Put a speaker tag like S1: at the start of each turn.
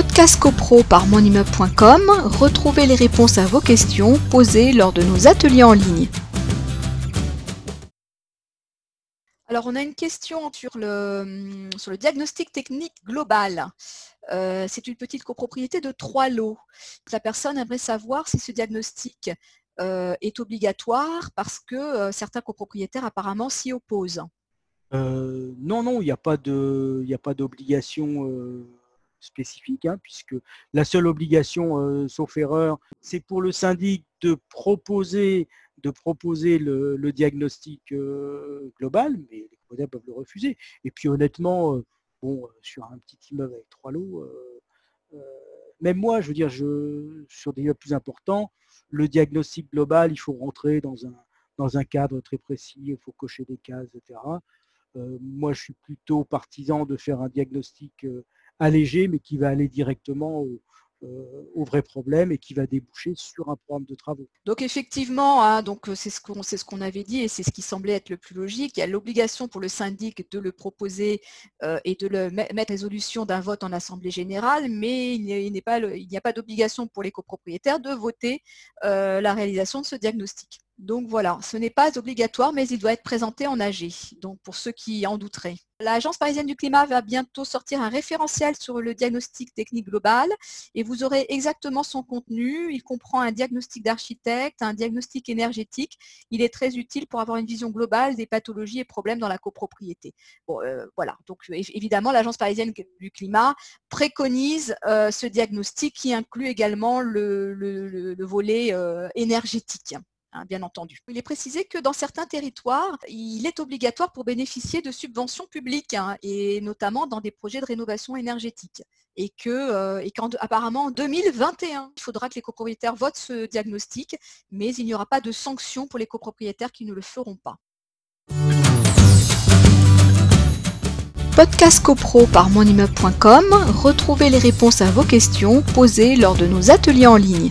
S1: Podcast CoPro par monimmeuble.com, retrouvez les réponses à vos questions posées lors de nos ateliers en ligne. Alors, on a une question sur le, sur le diagnostic technique global. Euh, c'est une petite copropriété de trois lots. La personne aimerait savoir si ce diagnostic euh, est obligatoire parce que euh, certains copropriétaires apparemment s'y opposent.
S2: non, non, il n'y a pas d'obligation spécifique, hein, puisque la seule obligation, sauf erreur, c'est pour le syndic de proposer de proposer le, diagnostic euh, global, mais les propriétaires peuvent le refuser. Et puis honnêtement, euh, bon, euh, sur un petit immeuble avec trois lots, même moi, je veux dire, je, sur des immeubles plus importants, le diagnostic global, il faut rentrer dans un, dans un cadre très précis, il faut cocher des cases, etc. moi, je suis plutôt partisan de faire un diagnostic allégé, mais qui va aller directement au, euh, au vrai problème et qui va déboucher sur un programme de travaux.
S1: Donc effectivement, hein, euh, c'est ce qu'on ce avait dit et c'est ce qui semblait être le plus logique. Il y a l'obligation pour le syndic de le proposer euh, et de le mettre résolution d'un vote en assemblée générale, mais il n'y a pas d'obligation pour les copropriétaires de voter la réalisation de ce diagnostic. Donc voilà, ce n'est pas obligatoire, mais il doit être présenté en AG, donc pour ceux qui en douteraient. L'Agence parisienne du climat va bientôt sortir un référentiel sur le diagnostic technique global et vous aurez exactement son contenu. Il comprend un diagnostic d'architecte, un diagnostic énergétique. Il est très utile pour avoir une vision globale des pathologies et problèmes dans la copropriété. Euh, voilà, donc évidemment, l'Agence parisienne du climat préconise euh, ce diagnostic qui inclut également le, volet euh, énergétique. Hein, bien entendu. Il est précisé que dans certains territoires, il est obligatoire pour bénéficier de subventions publiques, hein, et notamment dans des projets de rénovation énergétique. Et que, euh, qu'apparemment en 2021, il faudra que les copropriétaires votent ce diagnostic, mais il n'y aura pas de sanctions pour les copropriétaires qui ne le feront pas. Podcast CoPro par monimmeuble.com, retrouvez les réponses à vos questions posées lors de nos ateliers en ligne.